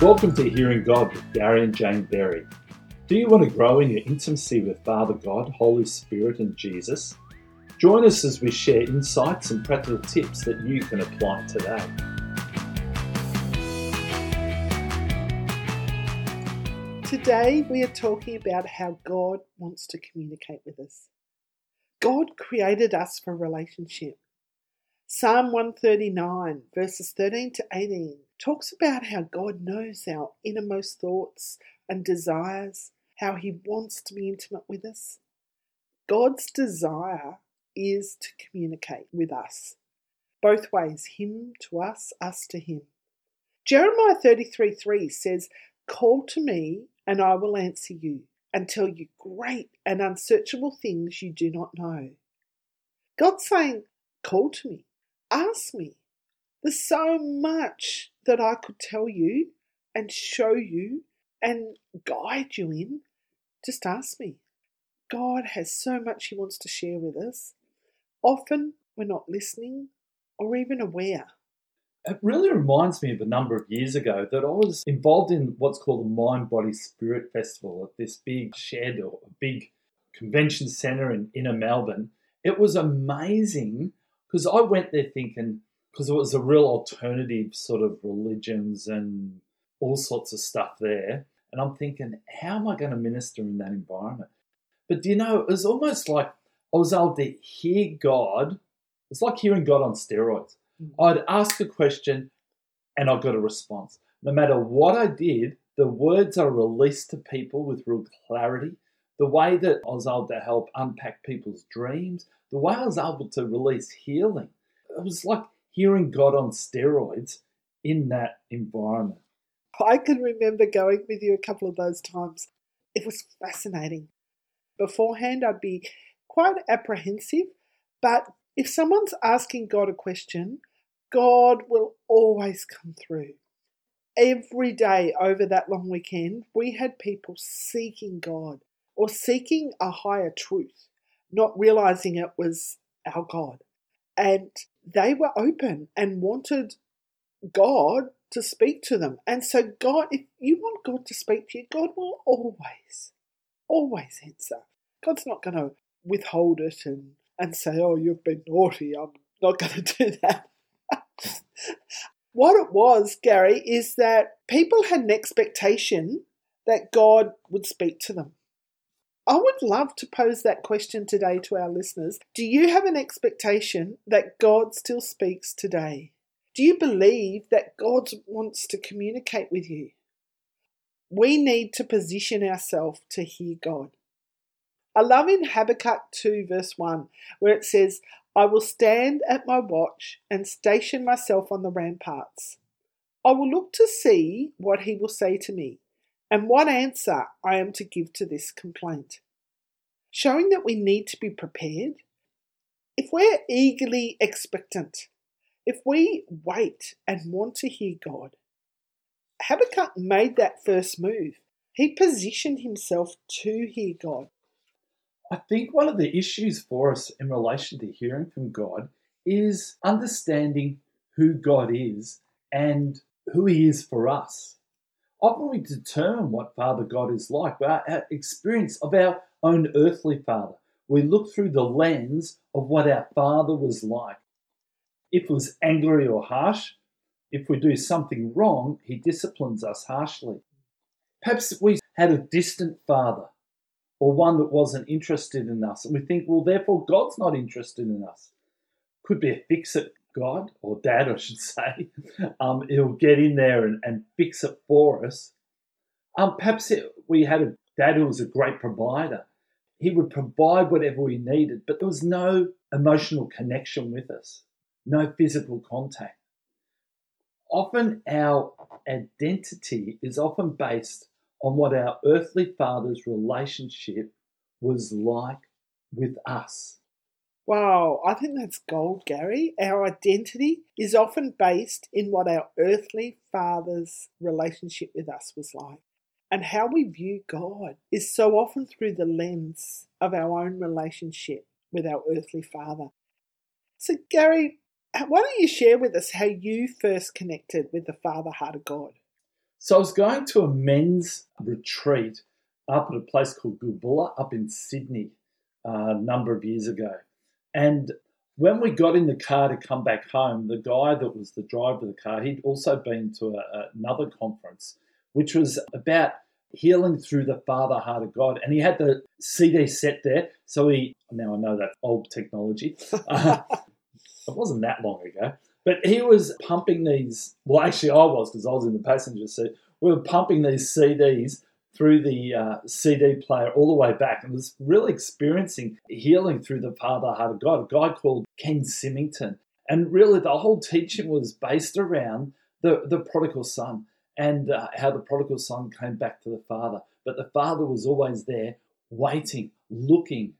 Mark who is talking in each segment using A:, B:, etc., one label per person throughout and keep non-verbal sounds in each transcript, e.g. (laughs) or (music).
A: Welcome to Hearing God with Gary and Jane Berry. Do you want to grow in your intimacy with Father God, Holy Spirit, and Jesus? Join us as we share insights and practical tips that you can apply today.
B: Today, we are talking about how God wants to communicate with us. God created us for relationship. Psalm 139, verses 13 to 18, talks about how God knows our innermost thoughts and desires, how He wants to be intimate with us. God's desire is to communicate with us, both ways, Him to us, us to Him. Jeremiah 33 3 says, Call to me, and I will answer you, and tell you great and unsearchable things you do not know. God's saying, Call to me, ask me. There's so much that I could tell you and show you and guide you in. Just ask me. God has so much He wants to share with us. Often we're not listening or even aware.
A: It really reminds me of a number of years ago that I was involved in what's called the Mind Body Spirit Festival at this big shed or a big convention centre in inner Melbourne. It was amazing because I went there thinking, because it was a real alternative sort of religions and all sorts of stuff there. And I'm thinking, how am I going to minister in that environment? But do you know, it was almost like I was able to hear God. It's like hearing God on steroids. Mm. I'd ask a question and I got a response. No matter what I did, the words are released to people with real clarity. The way that I was able to help unpack people's dreams, the way I was able to release healing. It was like hearing God on steroids in that environment.
B: I can remember going with you a couple of those times. It was fascinating. Beforehand, I'd be quite apprehensive, but if someone's asking God a question, God will always come through. Every day over that long weekend, we had people seeking God or seeking a higher truth, not realizing it was our God. And they were open and wanted God to speak to them. And so, God, if you want God to speak to you, God will always, always answer. God's not going to withhold it and, and say, oh, you've been naughty. I'm not (laughs) going to do that. what it was, Gary, is that people had an expectation that God would speak to them. I would love to pose that question today to our listeners. Do you have an expectation that God still speaks today? Do you believe that God wants to communicate with you? We need to position ourselves to hear God. I love in Habakkuk 2, verse 1, where it says, I will stand at my watch and station myself on the ramparts. I will look to see what he will say to me and what answer I am to give to this complaint. Showing that we need to be prepared. If we're eagerly expectant, if we wait and want to hear God, Habakkuk made that first move. He positioned himself to hear God.
A: I think one of the issues for us in relation to hearing from God is understanding who God is and who He is for us. Often we determine what Father God is like by our experience of our own earthly father. We look through the lens of what our father was like. If he was angry or harsh, if we do something wrong, he disciplines us harshly. Perhaps we had a distant father or one that wasn't interested in us. And we think, well, therefore, God's not interested in us. Could be a fix it God, or dad, I should say. (laughs) Um, he'll get in there and, and fix it for us. Um, perhaps it, we had a dad who was a great provider. He would provide whatever we needed, but there was no emotional connection with us, no physical contact. Often our identity is often based on what our earthly father's relationship was like with us.
B: Wow, I think that's gold, Gary. Our identity is often based in what our earthly father's relationship with us was like. And how we view God is so often through the lens of our own relationship with our earthly father. So, Gary, why don't you share with us how you first connected with the Father heart of God?
A: So I was going to a men's retreat up at a place called Gilbulla up in Sydney uh, a number of years ago. And when we got in the car to come back home, the guy that was the driver of the car, he'd also been to a, another conference, which was about healing through the Father heart of God. And he had the CD set there. So he, now I know that old technology. (laughs) Uh, it wasn't that long ago. But he was pumping these. Well, actually, I was because I was in the passenger seat. We were pumping these CDs through the uh, CD player all the way back and was really experiencing healing through the Father Heart of God, a guy called Ken Symington. And really, the whole teaching was based around the, the prodigal son and uh, how the prodigal son came back to the Father. But the Father was always there, waiting, looking.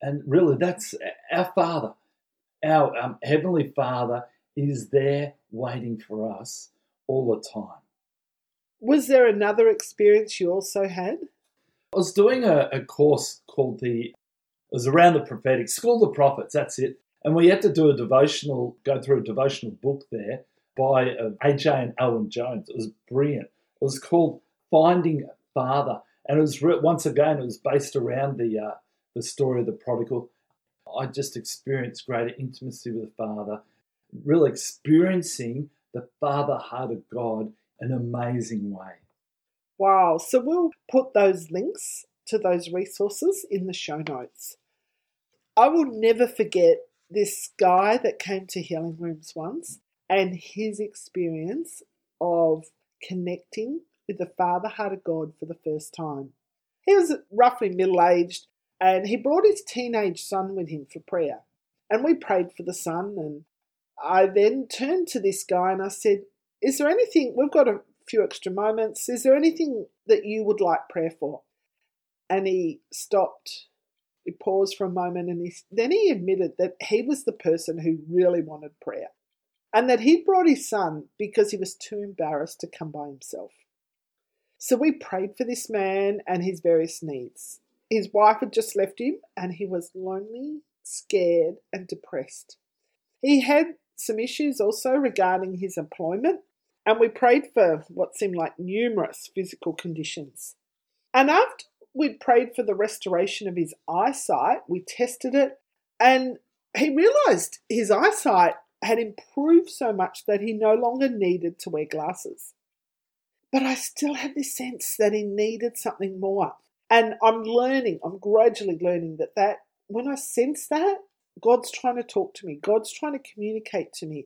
A: And really, that's our Father. Our um, Heavenly Father is there waiting for us all the time.
B: Was there another experience you also had?
A: I was doing a, a course called the, it was around the prophetic, School of the Prophets, that's it. And we had to do a devotional, go through a devotional book there by uh, AJ and Alan Jones. It was brilliant. It was called Finding Father. And it was, once again, it was based around the, uh, the story of the prodigal. I just experienced greater intimacy with the Father, really experiencing the Father heart of God an amazing way.
B: Wow. So we'll put those links to those resources in the show notes. I will never forget this guy that came to Healing Rooms once and his experience of connecting with the Father Heart of God for the first time. He was roughly middle aged and he brought his teenage son with him for prayer. And we prayed for the son. And I then turned to this guy and I said, is there anything, we've got a few extra moments, is there anything that you would like prayer for? And he stopped, he paused for a moment, and he, then he admitted that he was the person who really wanted prayer and that he'd brought his son because he was too embarrassed to come by himself. So we prayed for this man and his various needs. His wife had just left him and he was lonely, scared, and depressed. He had some issues also regarding his employment and we prayed for what seemed like numerous physical conditions. And after we'd prayed for the restoration of his eyesight, we tested it, and he realized his eyesight had improved so much that he no longer needed to wear glasses. But I still had this sense that he needed something more. And I'm learning, I'm gradually learning that that when I sense that, God's trying to talk to me, God's trying to communicate to me.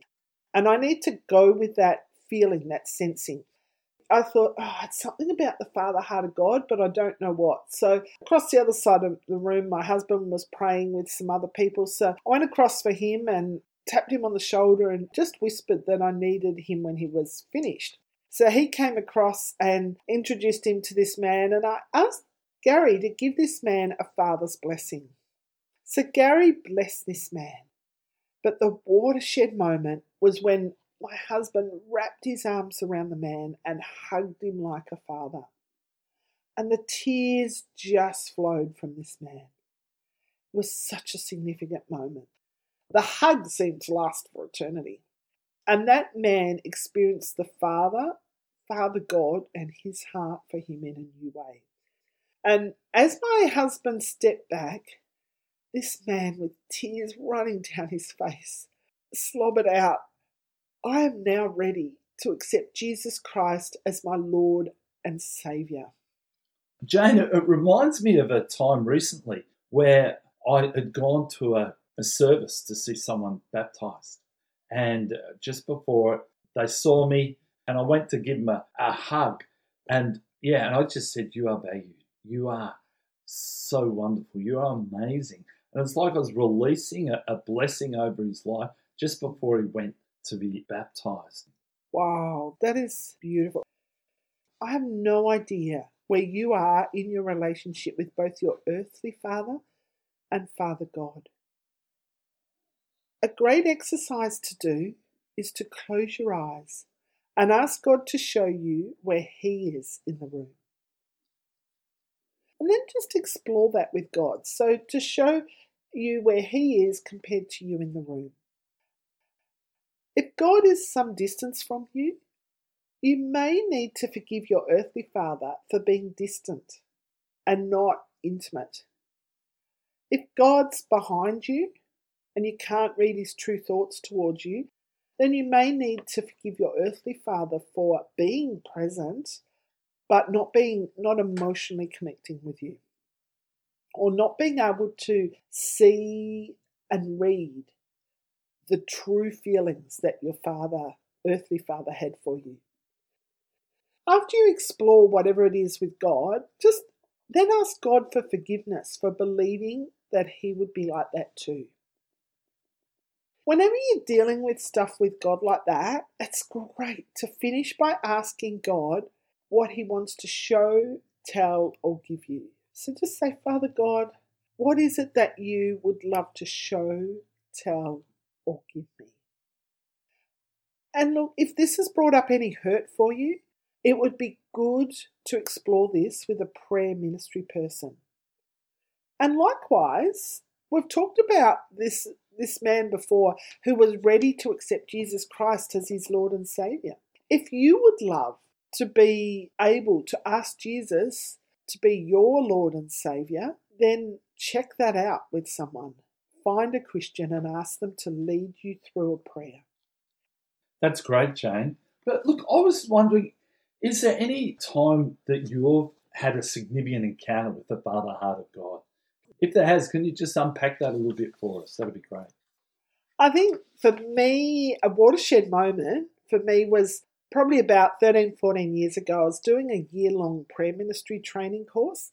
B: And I need to go with that feeling, that sensing. I thought, oh, it's something about the Father heart of God, but I don't know what. So, across the other side of the room, my husband was praying with some other people. So, I went across for him and tapped him on the shoulder and just whispered that I needed him when he was finished. So, he came across and introduced him to this man, and I asked Gary to give this man a father's blessing. So, Gary blessed this man. But the watershed moment was when my husband wrapped his arms around the man and hugged him like a father. And the tears just flowed from this man. It was such a significant moment. The hug seemed to last for eternity. And that man experienced the Father, Father God, and his heart for him in a new way. And as my husband stepped back, this man with tears running down his face slobbered out I am now ready to accept Jesus Christ as my Lord and Saviour.
A: Jane, it reminds me of a time recently where I had gone to a, a service to see someone baptized. And uh, just before they saw me, and I went to give them a, a hug. And yeah, and I just said, You are valued. You are so wonderful. You are amazing. And it's like I was releasing a, a blessing over his life just before he went to be baptized.
B: Wow, that is beautiful. I have no idea where you are in your relationship with both your earthly father and Father God. A great exercise to do is to close your eyes and ask God to show you where He is in the room. And then just explore that with God. So, to show you where He is compared to you in the room. If God is some distance from you, You may need to forgive your earthly father for being distant and not intimate. If God's behind you and you can't read his true thoughts towards you, then you may need to forgive your earthly father for being present but not being not emotionally connecting with you or not being able to see and read the true feelings that your father earthly father had for you after you explore whatever it is with God, just then ask God for forgiveness for believing that He would be like that too. Whenever you're dealing with stuff with God like that, it's great to finish by asking God what He wants to show, tell, or give you. So just say, Father God, what is it that you would love to show, tell, or give me? And look, if this has brought up any hurt for you, it would be good to explore this with a prayer ministry person. And likewise, we've talked about this, this man before who was ready to accept Jesus Christ as his Lord and Saviour. If you would love to be able to ask Jesus to be your Lord and Saviour, then check that out with someone. Find a Christian and ask them to lead you through a prayer.
A: That's great, Jane. But look, I was wondering is there any time that you've had a significant encounter with the Father Heart of God? If there has, can you just unpack that a little bit for us? That'd be great.
B: I think for me, a watershed moment for me was probably about 13, 14 years ago. I was doing a year long prayer ministry training course.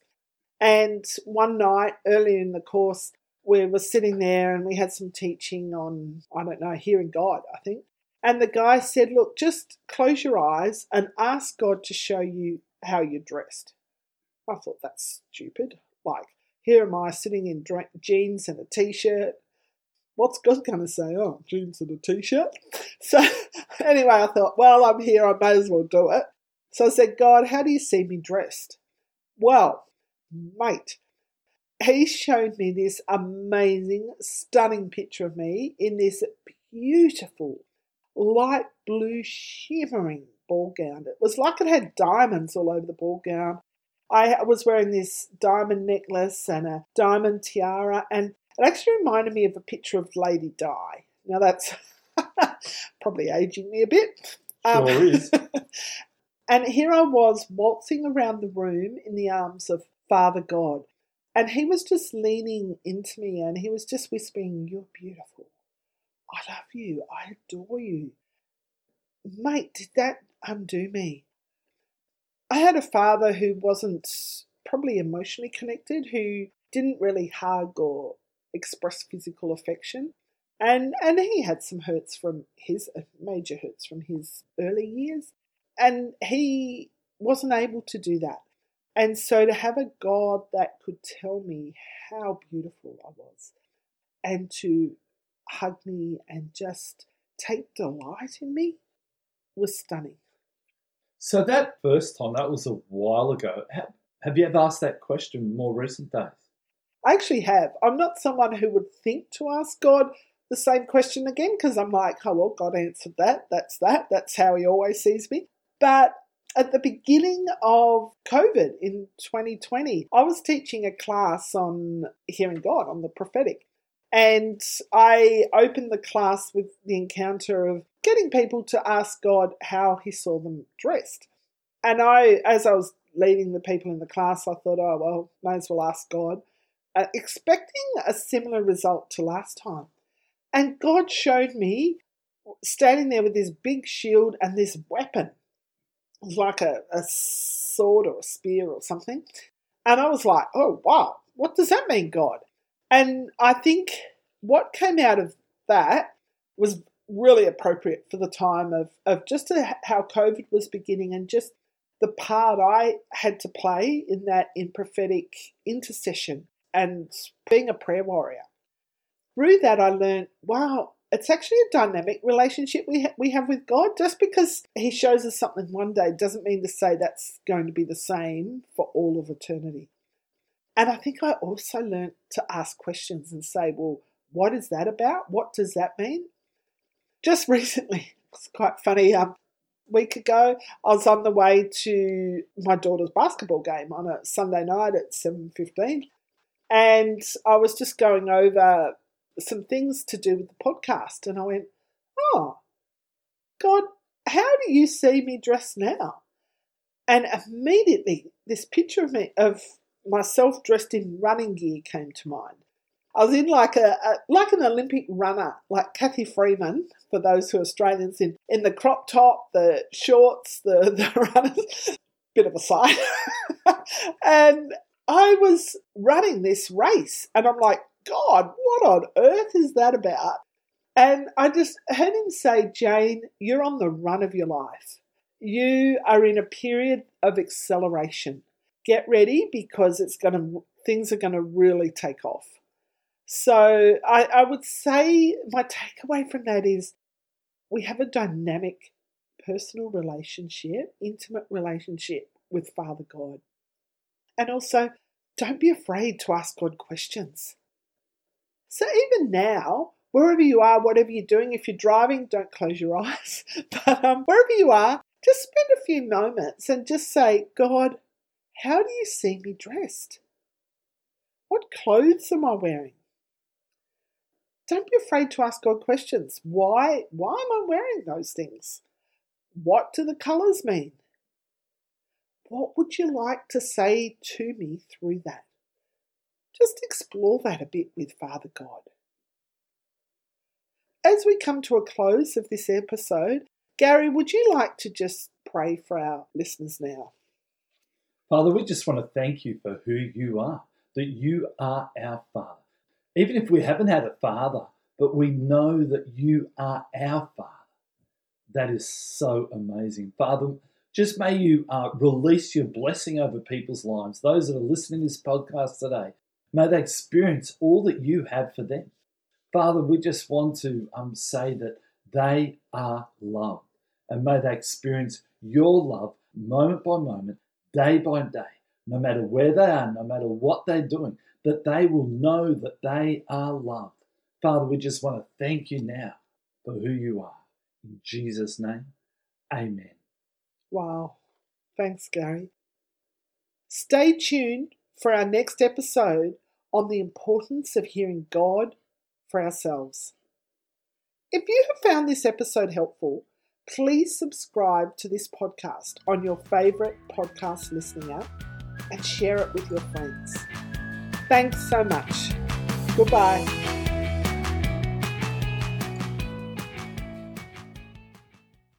B: And one night early in the course, we were sitting there and we had some teaching on, I don't know, hearing God, I think. And the guy said, Look, just close your eyes and ask God to show you how you're dressed. I thought that's stupid. Like, here am I sitting in jeans and a t shirt. What's God going to say? Oh, jeans and a t shirt? (laughs) So, anyway, I thought, well, I'm here, I may as well do it. So I said, God, how do you see me dressed? Well, mate, he showed me this amazing, stunning picture of me in this beautiful light blue shimmering ball gown. It was like it had diamonds all over the ball gown. I was wearing this diamond necklace and a diamond tiara, and it actually reminded me of a picture of Lady Di. Now that's (laughs) probably aging me a bit.
A: Um, sure is. (laughs)
B: and here I was waltzing around the room in the arms of Father God. And he was just leaning into me and he was just whispering, You're beautiful. I love you. I adore you. Mate, did that undo me? I had a father who wasn't probably emotionally connected, who didn't really hug or express physical affection. And, and he had some hurts from his uh, major hurts from his early years. And he wasn't able to do that. And so to have a God that could tell me how beautiful I was and to hug me and just take delight in me was stunning.
A: So that first time, that was a while ago. Have you ever asked that question more recent days?
B: I actually have. I'm not someone who would think to ask God the same question again because I'm like, oh, well, God answered that. That's that. That's how He always sees me. But at the beginning of COVID in 2020, I was teaching a class on hearing God, on the prophetic. And I opened the class with the encounter of getting people to ask God how He saw them dressed. And I, as I was leading the people in the class, I thought, oh, well, may as well ask God, uh, expecting a similar result to last time. And God showed me standing there with this big shield and this weapon. Was like a, a sword or a spear or something. And I was like, oh, wow, what does that mean, God? And I think what came out of that was really appropriate for the time of, of just how COVID was beginning and just the part I had to play in that in prophetic intercession and being a prayer warrior. Through that, I learned wow, it's actually a dynamic relationship we, ha- we have with God. Just because He shows us something one day doesn't mean to say that's going to be the same for all of eternity. And I think I also learned to ask questions and say, well, what is that about? What does that mean? Just (laughs) recently, it's quite funny. Um, week ago, I was on the way to my daughter's basketball game on a Sunday night at 7.15 and I was just going over some things to do with the podcast and I went, oh, God, how do you see me dressed now? And immediately this picture of me, of myself dressed in running gear came to mind. I was in like a, a, like an Olympic runner, like Cathy Freeman, for those who are Australians, in, in the crop top, the shorts, the, (laughs) the runners, bit of a side. (laughs) and I was running this race, and I'm like, God, what on earth is that about? And I just heard him say, Jane, you're on the run of your life. You are in a period of acceleration. Get ready because it's going to things are going to really take off. So I, I would say my takeaway from that is we have a dynamic personal relationship, intimate relationship with Father God. And also, don't be afraid to ask God questions. So even now, wherever you are, whatever you're doing, if you're driving, don't close your (laughs) eyes. But um, wherever you are, just spend a few moments and just say, God, how do you see me dressed? What clothes am I wearing? Don't be afraid to ask God questions. Why, why am I wearing those things? What do the colours mean? What would you like to say to me through that? Just explore that a bit with Father God. As we come to a close of this episode, Gary, would you like to just pray for our listeners now?
A: Father, we just want to thank you for who you are, that you are our Father even if we haven't had a father, but we know that you are our Father. That is so amazing. Father, just may you uh, release your blessing over people's lives, those that are listening to this podcast today. May they experience all that you have for them. Father, we just want to um, say that they are loved. And may they experience your love moment by moment, day by day, no matter where they are, no matter what they're doing that they will know that they are loved. Father, we just want to thank you now for who you are. In Jesus' name, amen.
B: Wow. Thanks, Gary. Stay tuned for our next episode on the importance of hearing God for ourselves. If you have found this episode helpful, please subscribe to this podcast on your favourite podcast listening app and share it with your friends. Thanks so much. Goodbye.